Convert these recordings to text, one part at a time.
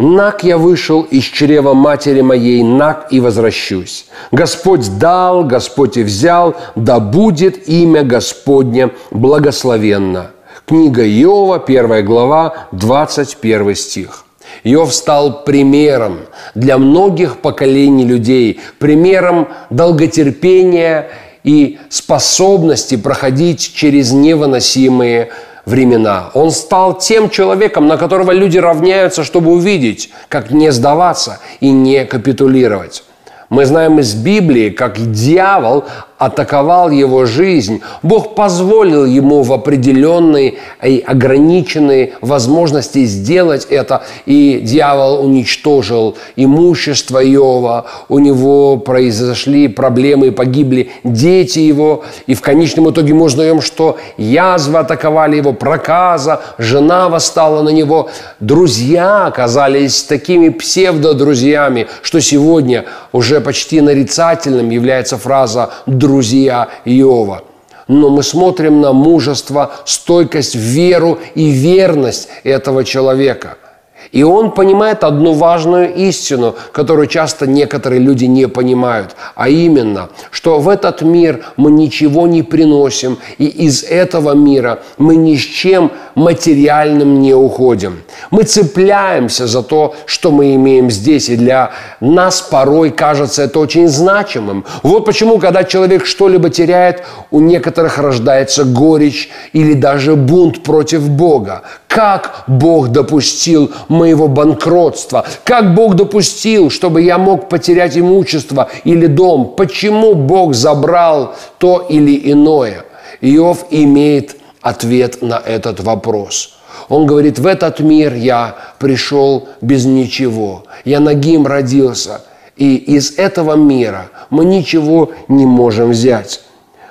Нак я вышел из чрева матери моей, нак и возвращусь. Господь дал, Господь и взял, да будет имя Господне благословенно. Книга Иова, первая глава, 21 стих. Иов стал примером для многих поколений людей, примером долготерпения и способности проходить через невыносимые времена. Он стал тем человеком, на которого люди равняются, чтобы увидеть, как не сдаваться и не капитулировать. Мы знаем из Библии, как дьявол атаковал его жизнь. Бог позволил ему в определенные и ограниченные возможности сделать это. И дьявол уничтожил имущество Иова. У него произошли проблемы, погибли дети его. И в конечном итоге мы узнаем, что язва атаковали его, проказа, жена восстала на него. Друзья оказались такими псевдодрузьями, что сегодня уже почти нарицательным является фраза «друзья» друзья Иова. Но мы смотрим на мужество, стойкость, веру и верность этого человека – и он понимает одну важную истину, которую часто некоторые люди не понимают, а именно, что в этот мир мы ничего не приносим, и из этого мира мы ни с чем материальным не уходим. Мы цепляемся за то, что мы имеем здесь, и для нас порой кажется это очень значимым. Вот почему, когда человек что-либо теряет, у некоторых рождается горечь или даже бунт против Бога. Как Бог допустил моего банкротства? Как Бог допустил, чтобы я мог потерять имущество или дом? Почему Бог забрал то или иное? Иов имеет ответ на этот вопрос. Он говорит, в этот мир я пришел без ничего. Я нагим родился. И из этого мира мы ничего не можем взять.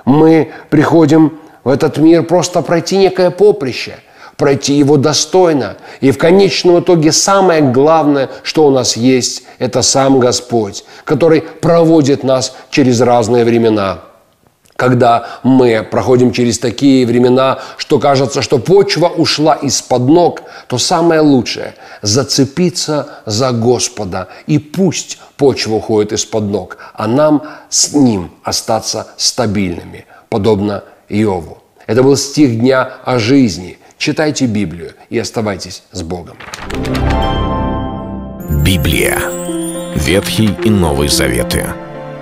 Мы приходим в этот мир просто пройти некое поприще – пройти его достойно. И в конечном итоге самое главное, что у нас есть, это сам Господь, который проводит нас через разные времена. Когда мы проходим через такие времена, что кажется, что почва ушла из-под ног, то самое лучшее – зацепиться за Господа. И пусть почва уходит из-под ног, а нам с Ним остаться стабильными, подобно Иову. Это был стих дня о жизни – Читайте Библию и оставайтесь с Богом. Библия. Ветхий и Новый Заветы.